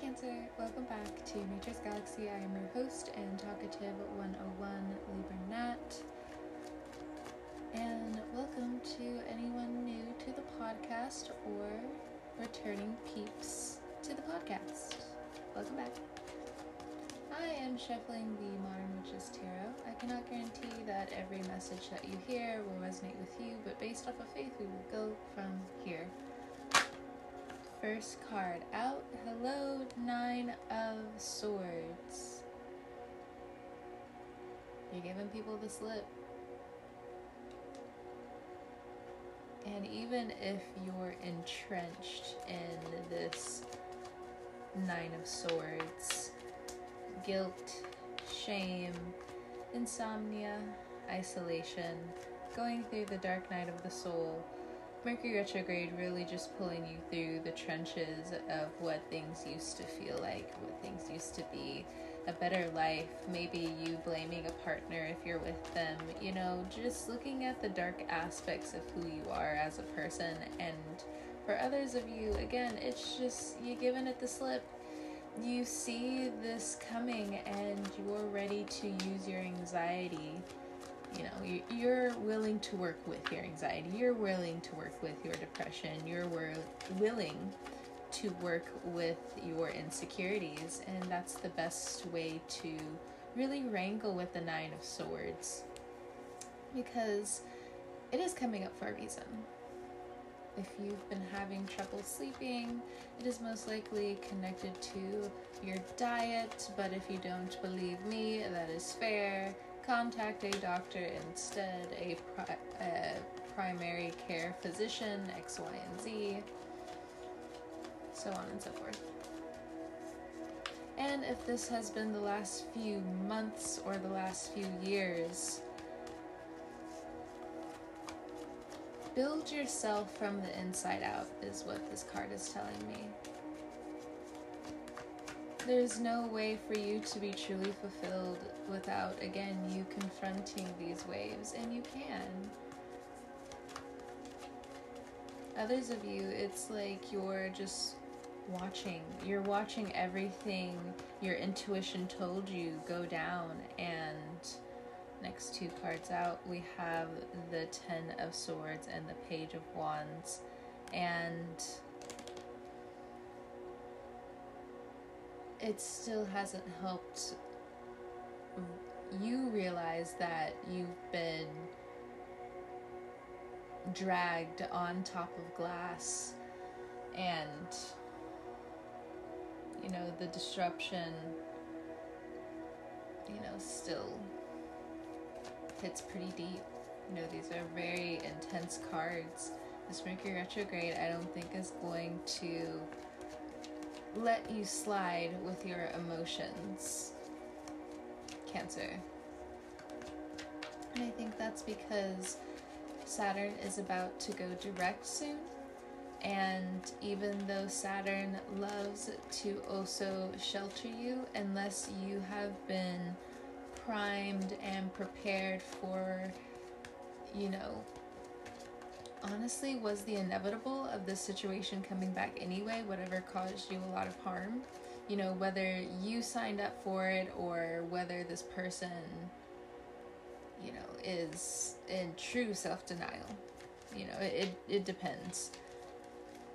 Cancer, welcome back to Nature's Galaxy. I am your host and talkative 101 Libra Nat. And welcome to anyone new to the podcast or returning peeps to the podcast. Welcome back. I am shuffling the Modern Witches Tarot. I cannot guarantee that every message that you hear will resonate with you, but based off of faith, we will go from here first card out. Hello, Nine of Swords. You're giving people the slip. And even if you're entrenched in this Nine of Swords, guilt, shame, insomnia, isolation, going through the dark night of the soul, Mercury retrograde really just pulling you through the trenches of what things used to feel like, what things used to be, a better life, maybe you blaming a partner if you're with them, you know, just looking at the dark aspects of who you are as a person. And for others of you, again, it's just you giving it the slip. You see this coming and you're ready to use your anxiety you know you're willing to work with your anxiety you're willing to work with your depression you're willing to work with your insecurities and that's the best way to really wrangle with the nine of swords. Because it is coming up for a reason. If you've been having trouble sleeping, it is most likely connected to your diet, but if you don't believe me, that is fair contact a doctor instead, a, pri- a primary care physician, X, Y, and Z, so on and so forth. And if this has been the last few months or the last few years, build yourself from the inside out, is what this card is telling me. There's no way for you to be truly fulfilled without, again, you confronting these waves, and you can. Others of you, it's like you're just watching. You're watching everything your intuition told you go down, and next two cards out, we have the Ten of Swords and the Page of Wands. And it still hasn't helped you realize that you've been dragged on top of glass and you know the disruption you know still hits pretty deep. You know these are very intense cards. This mercury retrograde i don't think is going to let you slide with your emotions Cancer. And I think that's because Saturn is about to go direct soon. And even though Saturn loves to also shelter you, unless you have been primed and prepared for, you know, honestly, was the inevitable of this situation coming back anyway, whatever caused you a lot of harm you know, whether you signed up for it or whether this person, you know, is in true self denial. You know, it, it depends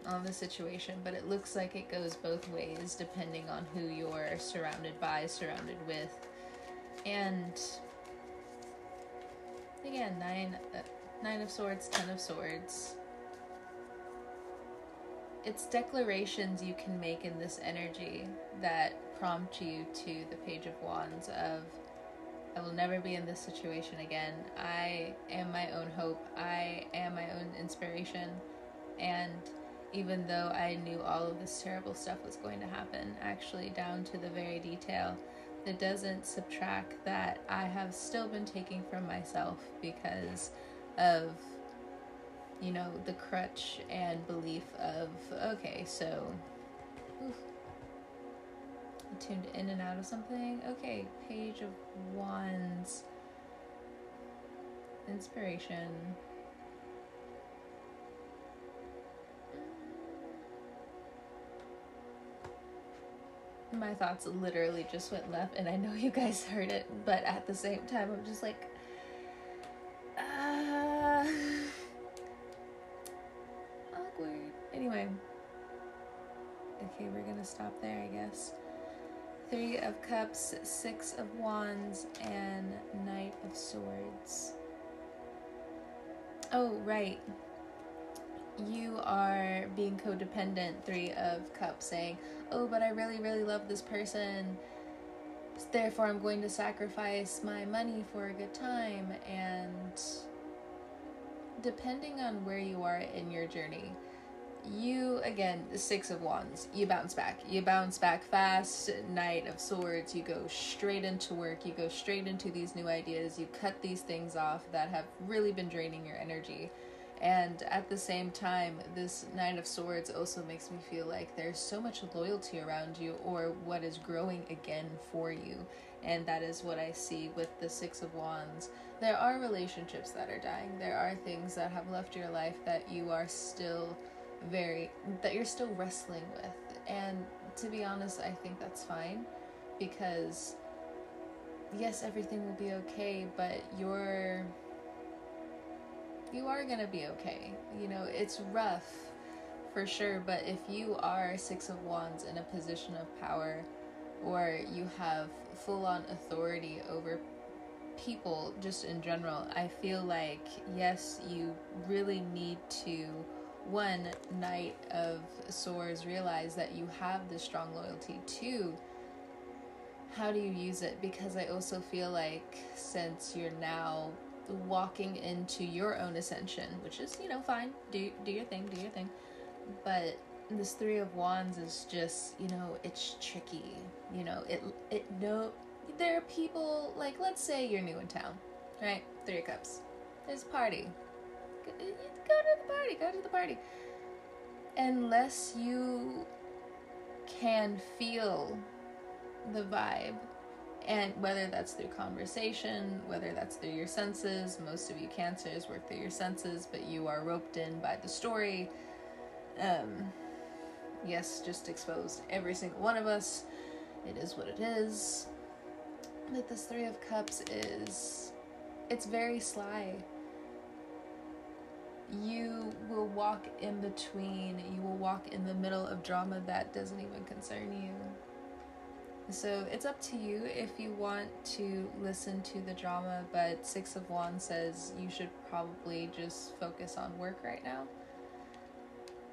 on the situation, but it looks like it goes both ways depending on who you're surrounded by, surrounded with. And again, nine, uh, nine of swords, ten of swords it's declarations you can make in this energy that prompt you to the page of wands of I will never be in this situation again. I am my own hope. I am my own inspiration. And even though I knew all of this terrible stuff was going to happen, actually down to the very detail, it doesn't subtract that I have still been taking from myself because of you know, the crutch and belief of, okay, so. Oof, tuned in and out of something. Okay, Page of Wands. Inspiration. my thoughts literally just went left, and I know you guys heard it, but at the same time, I'm just like, Six of Wands, and Knight of Swords. Oh, right. You are being codependent. Three of Cups saying, Oh, but I really, really love this person. Therefore, I'm going to sacrifice my money for a good time. And depending on where you are in your journey, you again the six of wands. You bounce back. You bounce back fast. Knight of swords. You go straight into work. You go straight into these new ideas. You cut these things off that have really been draining your energy. And at the same time this knight of swords also makes me feel like there's so much loyalty around you or what is growing again for you. And that is what i see with the six of wands. There are relationships that are dying. There are things that have left your life that you are still very that you're still wrestling with. And to be honest i think that's fine because yes everything will be okay but you're you are going to be okay. You know it's rough for sure but if you are six of wands in a position of power or you have full on authority over people just in general i feel like yes you really need to one knight of swords realize that you have this strong loyalty two how do you use it? Because i also feel like since you're now walking into your own ascension which is you know fine do do your thing do your thing. But this three of wands is just you know it's tricky you know it it no there are people like let's say you're new in town right? Three of cups. There's a party go to the party, go to the party. Unless you can feel the vibe, and whether that's through conversation, whether that's through your senses, most of you cancers work through your senses, but you are roped in by the story. Um, yes, just exposed every single one of us. It is what it is. But this Three of Cups is. It's very sly you will walk in between, you will walk in the middle of drama that doesn't even concern you. So it's up to you if you want to listen to the drama, but Six of Wands says you should probably just focus on work right now.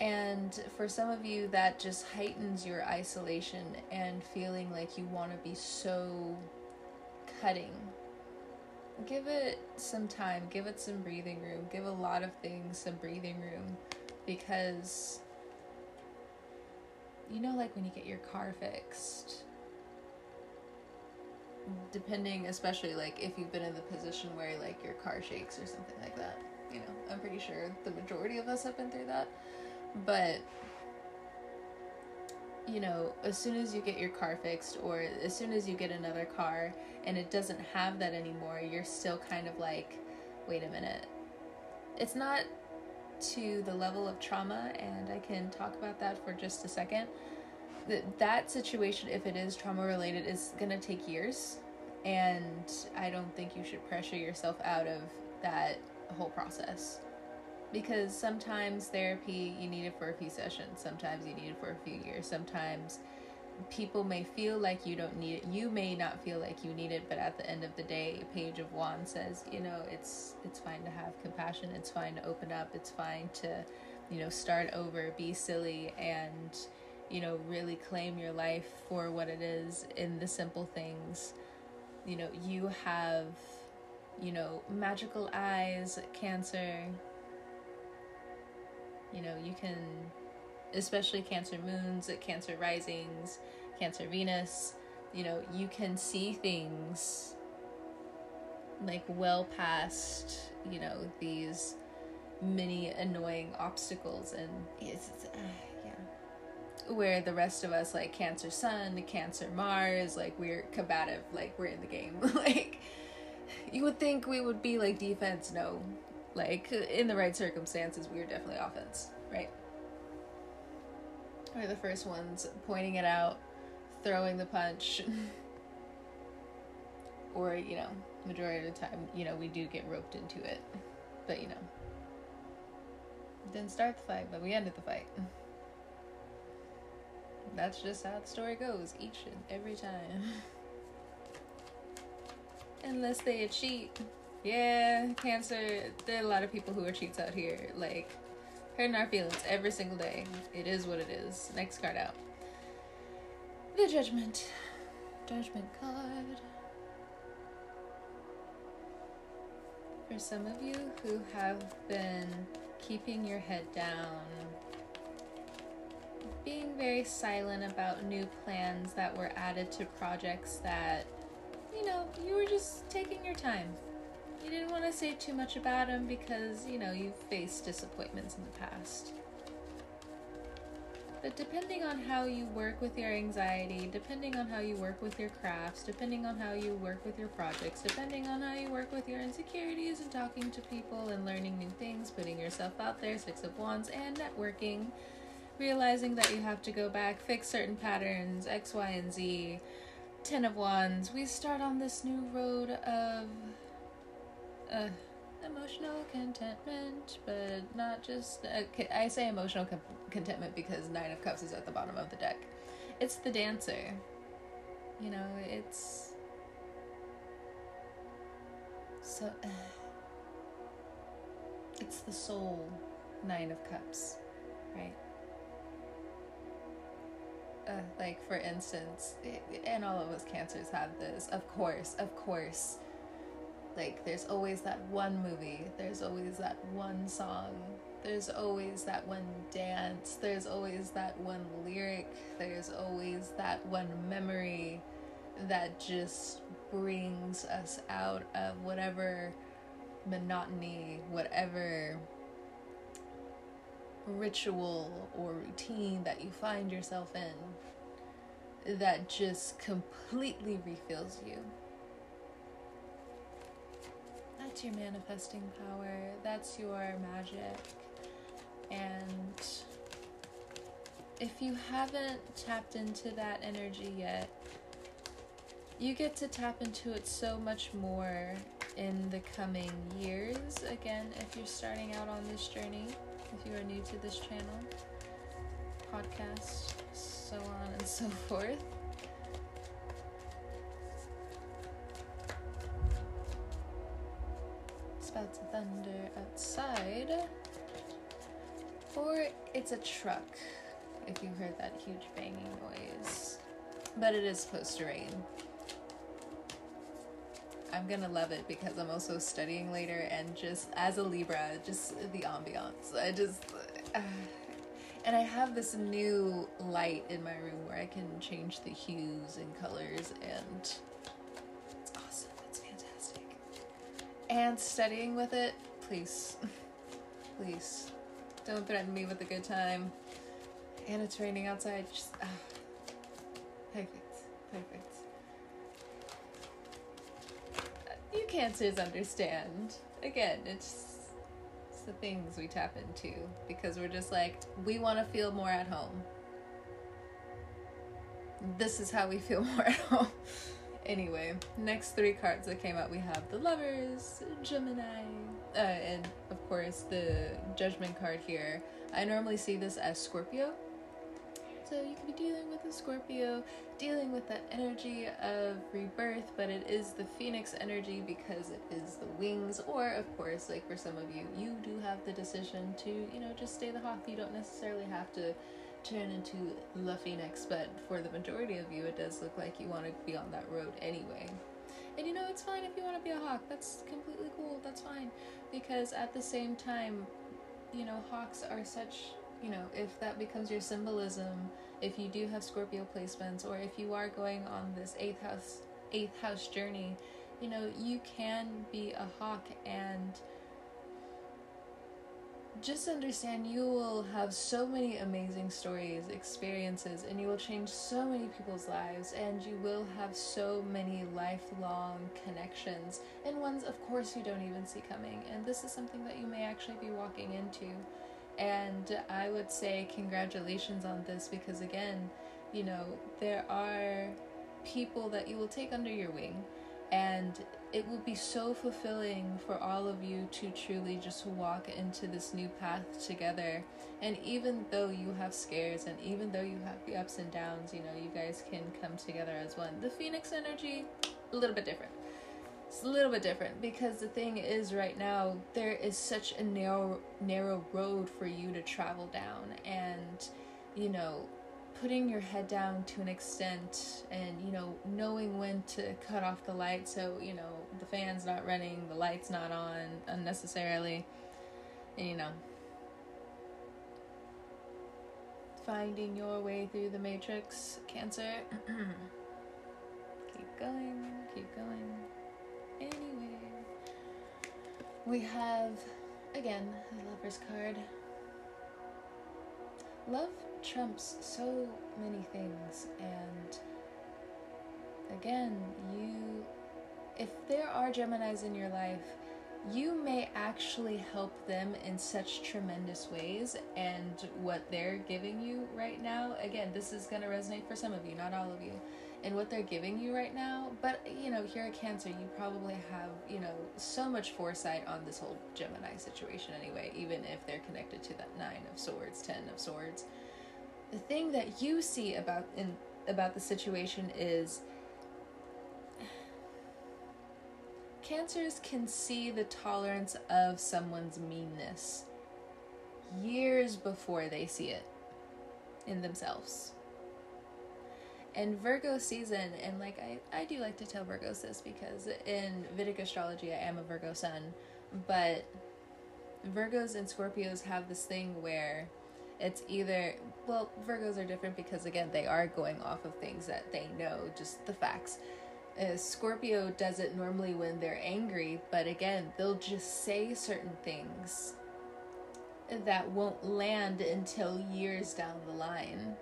And for some of you, that just heightens your isolation and feeling like you want to be so cutting give it some time, give it some breathing room, give a lot of things some breathing room because you know, like when you get your car fixed, depending, especially like if you've been in the position where like your car shakes or something like that, you know, I'm pretty sure the majority of us have been through that, but you know, as soon as you get your car fixed or as soon as you get another car and it doesn't have that anymore, you're still kind of like, wait a minute. It's not to the level of trauma, and I can talk about that for just a second. That that situation, if it is trauma related, is gonna take years, and I don't think you should pressure yourself out of that whole process because sometimes therapy you need it for a few sessions sometimes you need it for a few years sometimes people may feel like you don't need it you may not feel like you need it but at the end of the day page of wands says you know it's it's fine to have compassion it's fine to open up it's fine to you know start over be silly and you know really claim your life for what it is in the simple things. You know you have you know magical eyes cancer you know, you can, especially Cancer moons, Cancer risings, Cancer Venus, you know, you can see things like well past, you know, these many annoying obstacles and it's, it's uh, yeah. where the rest of us like cancer sun cancer mars like we're combative like we're in the game. Like you would think we would be like defense no like, in the right circumstances, we are definitely offense, right? We're the first ones pointing it out. throwing the punch. or, you know, majority of the time, you know, we do get roped into it. But, you know, didn't start the fight, but we ended the fight. That's just how the story goes each and every time. Unless they cheat. Yeah, cancer. There are a lot of people who are cheats out here. Like, hurting our feelings every single day. It is what it is. Next card out. The Judgment. Judgment card. For some of you who have been keeping your head down, being very silent about new plans that were added to projects that, you know, you were just taking your time. You didn't want to say too much about him because, you know, you've faced disappointments in the past. But depending on how you work with your anxiety, depending on how you work with your crafts, depending on how you work with your projects, depending on how you work with your insecurities and talking to people and learning new things, putting yourself out there, Six of Wands, and networking, realizing that you have to go back, fix certain patterns, X, Y, and Z, Ten of Wands, we start on this new road of. Uh, emotional contentment, but not just. Uh, I say emotional com- contentment because Nine of Cups is at the bottom of the deck. It's the dancer. You know, it's. So. Uh, it's the soul Nine of Cups, right? Uh, like, for instance, and all of us cancers have this, of course, of course like, there's always that one movie, there's always that one song, there's always that one dance, there's always that one lyric, there's always that one memory that just brings us out of whatever monotony, whatever ritual or routine that you find yourself in that just completely refills you that's your manifesting power, that's your magic. And if you haven't tapped into that energy yet, you get to tap into it so much more in the coming years. Again, if you're starting out on this journey, if you are new to this channel, podcast, so on and so forth. Of thunder outside. Or it's a truck, if you heard that huge banging noise. But it is supposed to rain. I'm gonna love it because I'm also studying later and just as a Libra, just the ambiance. I just. And I have this new light in my room where I can change the hues and colors and and studying with it, please, please, don't threaten me with a good time. And it's raining outside. Just ah, perfect, perfect. You cancers understand. Again, it's, it's the things we tap into because we're just like we want to feel more at home. This is how we feel more at home. Anyway, next three cards that came out, we have the Lovers, Gemini, uh, and of course the Judgment card here. I normally see this as Scorpio. So you could be dealing with a Scorpio, dealing with that energy of rebirth, but it is the Phoenix energy because it is the wings. Or, of course, like for some of you, you do have the decision to, you know, just stay the hawk. You don't necessarily have to turn into the phoenix, but for the majority of you, it does look like you want to be on that road anyway. And you know, it's fine if you want to be a hawk. That's completely cool. That's fine. Because at the same time, you know, hawks are such, you know, if that becomes your symbolism, if you do have Scorpio placements, or if you are going on this eighth house eighth house journey, you know, you can be a hawk and just understand you will have so many amazing stories, experiences, and you will change so many people's lives, and you will have so many lifelong connections, and ones, of course, you don't even see coming. And this is something that you may actually be walking into. And I would say, congratulations on this because, again, You know, there are people that you will take under your wing, and it will be so fulfilling for all of you to truly just walk into this new path together. And even though you have scares and even though you have the ups and downs, you know, you guys can come together as one. The Phoenix energy, a little bit different. It's a little bit different because the thing is right now there is such a narrow narrow road for you to travel down and you know putting your head down to an extent and you know knowing when to cut off the light so you know the fan's not running the light's not on unnecessarily and you know. Finding your way through the matrix cancer. Keep going keep going. Anyway. We have again the lover's card. Love trumps so many things and again you if there are geminis in your life you may actually help them in such tremendous ways and what they're giving you right now again this is going to resonate for some of you not all of you and what they're giving you right now but you know here at cancer you probably have you know so much foresight on this whole gemini situation anyway even if they're connected to that nine of swords ten of swords the thing that you see about in about the situation is cancers can see the tolerance of someone's meanness years before they see it in themselves. And Virgo season, and like I, I do like to tell Virgos this because in Vedic astrology I am a Virgo sun, but Virgos and Scorpios have this thing where it's either well virgos are different because again they are going off of things that they know just the facts. Uh, scorpio does it normally when they're angry but again they'll just say certain things that won't land until years down the line.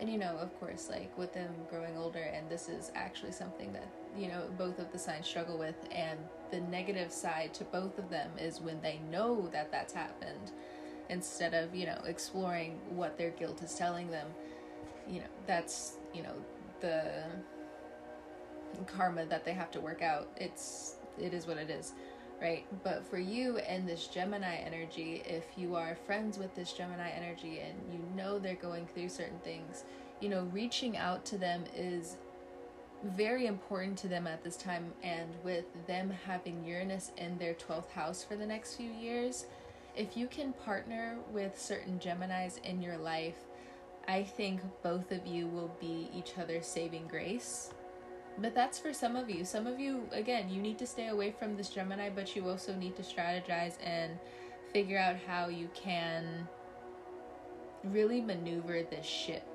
And you know of course like with them growing older and this is actually something that you know both of the signs struggle with and the negative side to both of them is when they know that that's happened instead of you know exploring what their guilt is telling them you know that's you know the karma that they have to work out. It's it is what it is right? But for you and this gemini energy if you are friends with this gemini energy and you know they're going through certain things you know reaching out to them is very important to them at this time and with them having uranus in their 12th house for the next few years if you can partner with certain Geminis in your life, I think both of you will be each other's saving grace. But that's for some of you. Some of you, again, you need to stay away from this Gemini, but you also need to strategize and figure out how you can really maneuver this ship.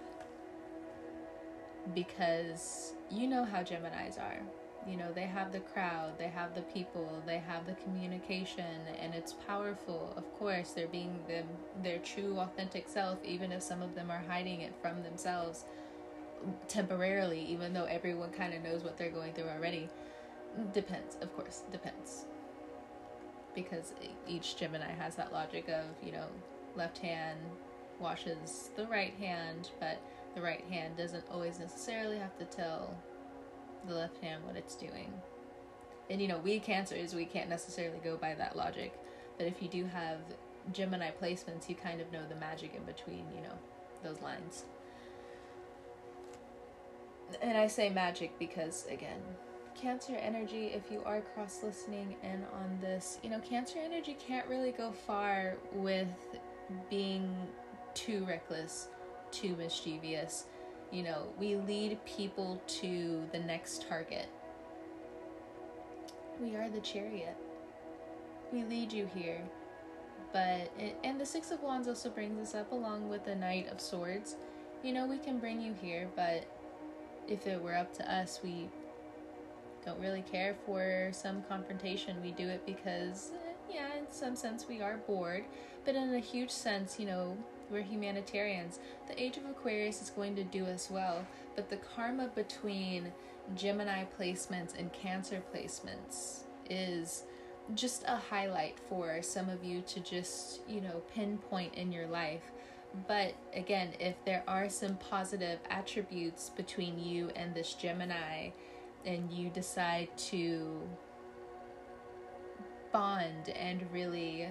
Because you know how Geminis are you know they have the crowd they have the people they have the communication and it's powerful. Of course they're being them their true authentic self even if some of them are hiding it from themselves temporarily even though everyone kind of knows what they're going through already. Depends of course depends. Because each gemini has that logic of you know left hand washes the right hand but the right hand doesn't always necessarily have to tell the left hand what it's doing. And you know, we cancers, we can't necessarily go by that logic. But if you do have Gemini placements, you kind of know the magic in between, you know, those lines. And I say magic because, again, Cancer energy, if you are cross listening in on this, you know, Cancer energy can't really go far with being too reckless, too mischievous you know, we lead people to the next target. We are the chariot. We lead you here. But, and the Six of Wands also brings us up along with the Knight of Swords. You know, we can bring you here, but if it were up to us, we don't really care for some confrontation. We do it because, eh, yeah, in some sense, we are bored. But in a huge sense, you know, we're humanitarians. The Age of Aquarius is going to do us well, but the karma between Gemini placements and Cancer placements is just a highlight for some of you to just, you know, pinpoint in your life. But again, if there are some positive attributes between you and this Gemini, and you decide to bond and really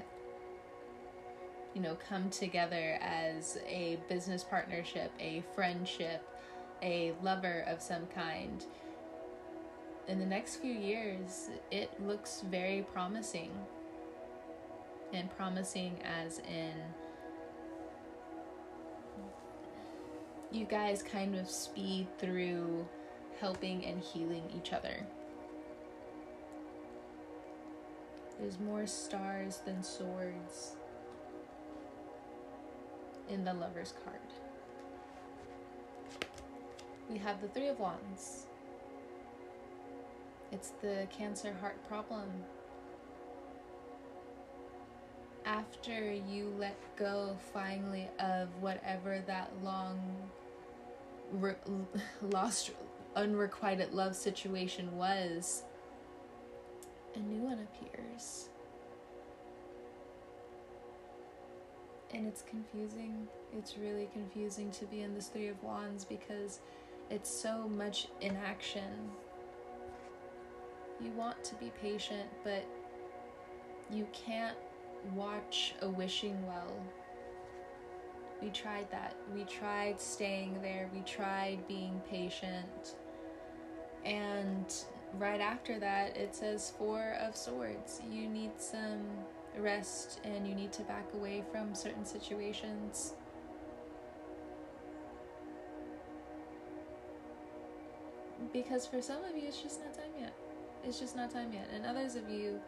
you know come together as a business partnership a friendship a lover of some kind in the next few years it looks very promising. And promising as in you guys kind of speed through helping and healing each other. There's more stars than swords in the Lover's card. We have the Three of Wands. It's the Cancer heart problem. After you let go finally of whatever that long re- lost unrequited love situation was, a new one appears. And it's confusing. It's really confusing to be in this Three of Wands because it's so much inaction. You want to be patient, but you can't watch a wishing well. We tried that. We tried staying there. We tried being patient. And right after that, it says Four of Swords. You need some rest and you need to back away from certain situations. Because for some of you, it's just not time yet. It's just not time yet. And others of you,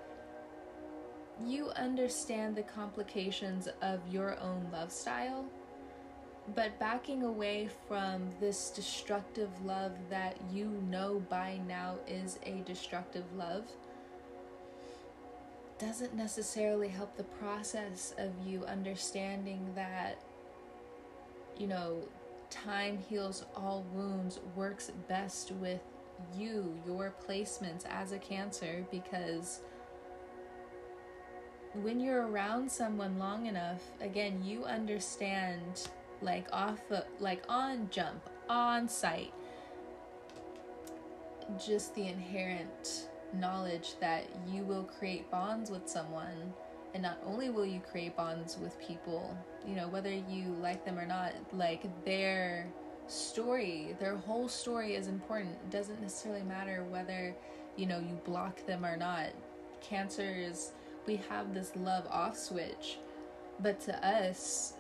you understand the complications of your own love style but backing away from this destructive love that you know by now is a destructive love doesn't necessarily help the process of you understanding that, you know, time heals all wounds works best with you, your placements as a Cancer, because when you're around someone long enough, again, you understand like off of, like on jump on sight just the inherent knowledge that you will create bonds with someone and not only will you create bonds with people you know whether you like them or not like their story their whole story is important. It doesn't necessarily matter whether you know you block them or not. Cancers we have this love off switch but to us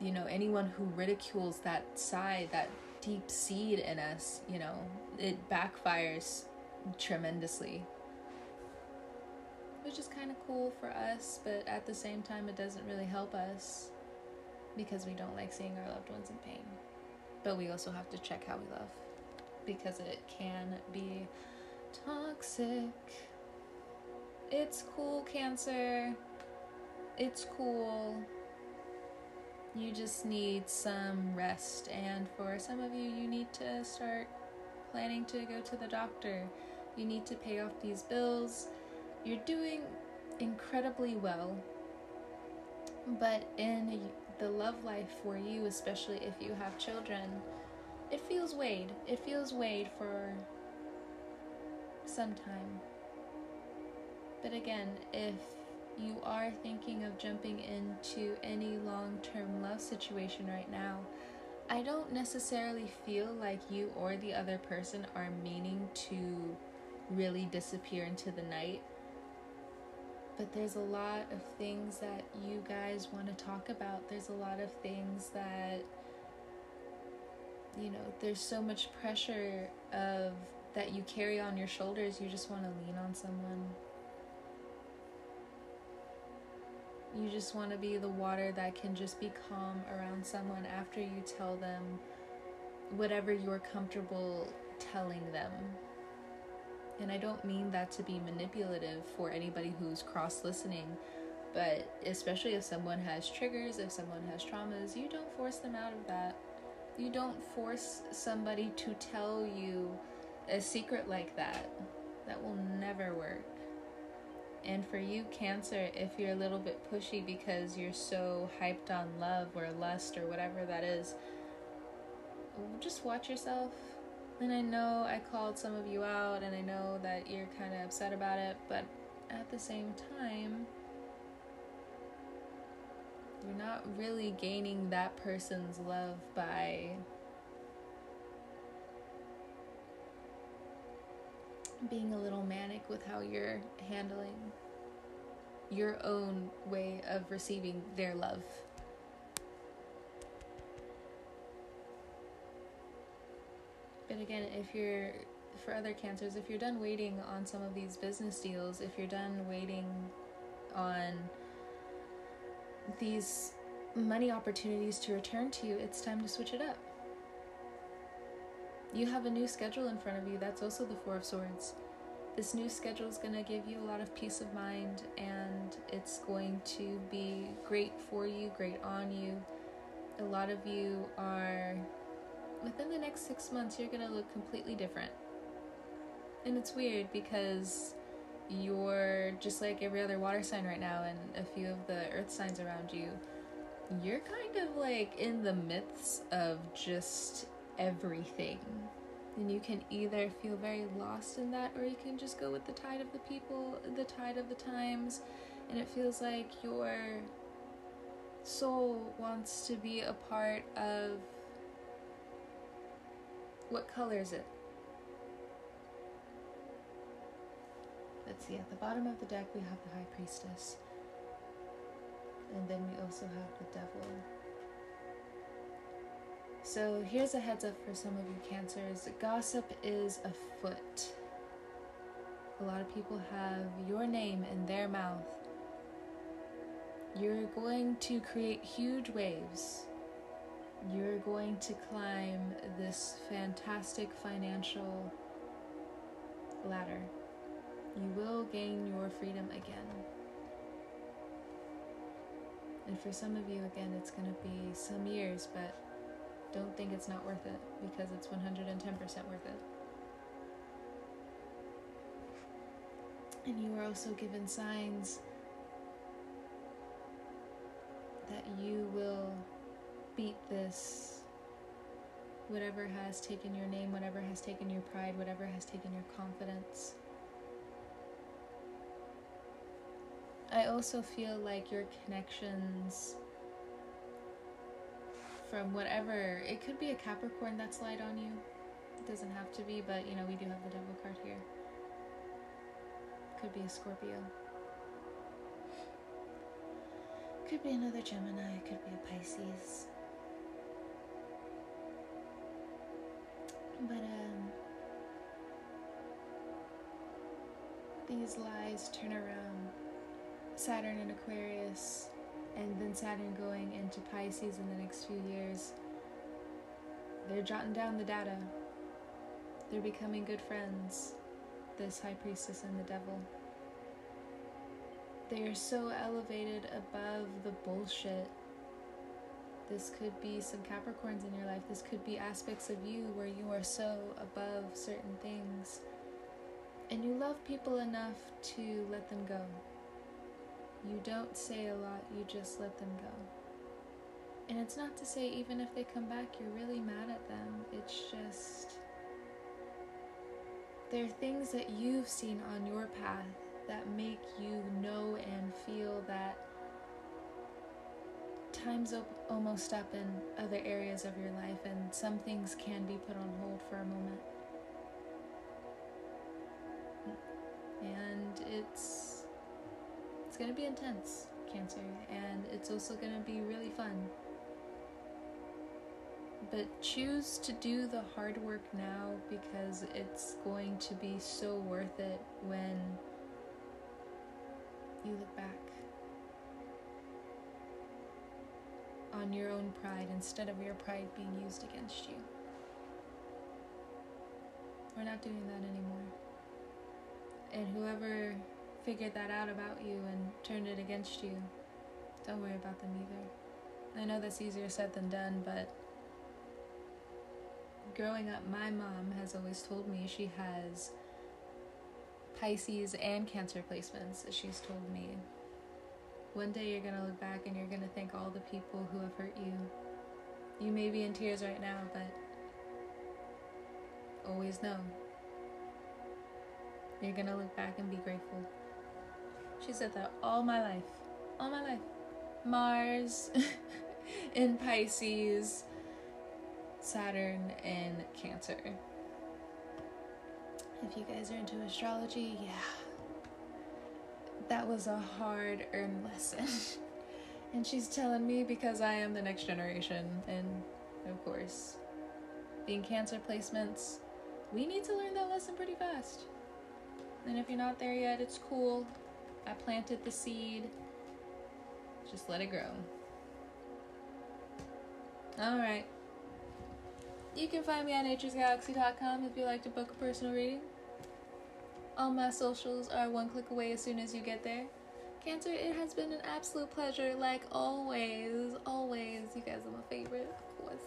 you know, anyone who ridicules that side, that deep seed in us, you know, it backfires tremendously. Which is kind of cool for us, but at the same time, it doesn't really help us because we don't like seeing our loved ones in pain. But we also have to check how we love because it can be toxic. It's cool, Cancer. It's cool you just need some rest. And for some of you, you need to start planning to go to the doctor. You need to pay off these bills. You're doing incredibly well. But in the love life for you, especially if you have children, it feels weighed. It feels weighed for some time. But again, if you are thinking of jumping into any long term love situation right now, I don't necessarily feel like you or the other person are meaning to really disappear into the night. But there's a lot of things that you guys want to talk about. There's a lot of things that, you know, there's so much pressure of that you carry on your shoulders. You just want to lean on someone. You just want to be the water that can just be calm around someone after you tell them whatever you're comfortable telling them. And I don't mean that to be manipulative for anybody who's cross listening, but especially if someone has triggers, if someone has traumas, you don't force them out of that. You don't force somebody to tell you a secret like that. That will never work. And for you, Cancer, if you're a little bit pushy because you're so hyped on love or lust or whatever that is, just watch yourself. And I know I called some of you out and I know that you're kind of upset about it, but at the same time, you're not really gaining that person's love by being a little manic with how you're handling your own way of receiving their love. Again, if you're for other cancers, if you're done waiting on some of these business deals, if you're done waiting on these money opportunities to return to you, it's time to switch it up. You have a new schedule in front of you. That's also the Four of Swords. This new schedule is going to give you a lot of peace of mind and it's going to be great for you, great on you. A lot of you are, within the next six months, you're going to look completely different. And it's weird because you're just like every other water sign right now and a few of the earth signs around you. You're kind of like in the midst of just everything. And you can either feel very lost in that or you can just go with the tide of the people, the tide of the times, and it feels like your soul wants to be a part of what color is it? Let's see, at the bottom of the deck we have the High Priestess. And then we also have the Devil. So here's a heads up for some of you cancers. Gossip is afoot. A lot of people have your name in their mouth. You're going to create huge waves. You're going to climb this fantastic financial ladder. You will gain your freedom again. And for some of you, again, it's going to be some years, but don't think it's not worth it because it's 110% worth it. And you are also given signs that you will beat this whatever has taken your name, whatever has taken your pride, whatever has taken your confidence. I also feel like your connections from whatever. It could be a Capricorn that's light on you. It doesn't have to be, but you know, we do have the Devil card here. Could be a Scorpio. Could be another Gemini. Could be a Pisces. But, um, these lies turn around. Saturn and Aquarius and then Saturn going into Pisces in the next few years. They're jotting down the data. They're becoming good friends, this High Priestess and the Devil. They are so elevated above the bullshit. This could be some Capricorns in your life. This could be aspects of you where you are so above certain things. And you love people enough to let them go. You don't say a lot, you just let them go. And it's not to say, even if they come back, you're really mad at them. It's just. There are things that you've seen on your path that make you know and feel that time's almost up in other areas of your life, and some things can be put on hold for a moment. And it's it's to be intense, Cancer, and it's also to be really fun. But choose to do the hard work now because it's going to be so worth it when you look back on your own pride instead of your pride being used against you. We're not doing that anymore. And whoever figured that out about you and turned it against you, don't worry about them either. I know that's easier said than done, but growing up, my mom has always told me she has Pisces and Cancer placements, she's told me. One day you're gonna look back and you're gonna thank all the people who have hurt you. You may be in tears right now, but always know you're gonna look back and be grateful. She said that all my life. All my life. Mars in Pisces, Saturn in Cancer. If you guys are into astrology, yeah. That was a hard earned lesson. and she's telling me because I am the next generation. And of course, being Cancer placements, we need to learn that lesson pretty fast. And if you're not there yet, it's cool. I planted the seed. Just let it grow. Alright. You can find me at naturesgalaxy.com if you'd like to book a personal reading. All my socials are one click away as soon as you get there. Cancer, it has been an absolute pleasure, like always. Always. You guys are my favorite, of course.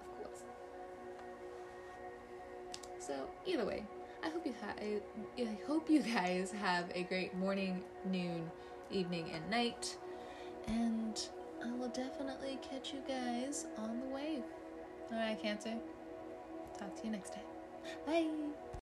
Of course. So, either way, I hope you ha- I hope you guys have a great morning, noon, evening, and night. And I will definitely catch you guys on the wave. All right, Cancer. Talk to you next time. Bye.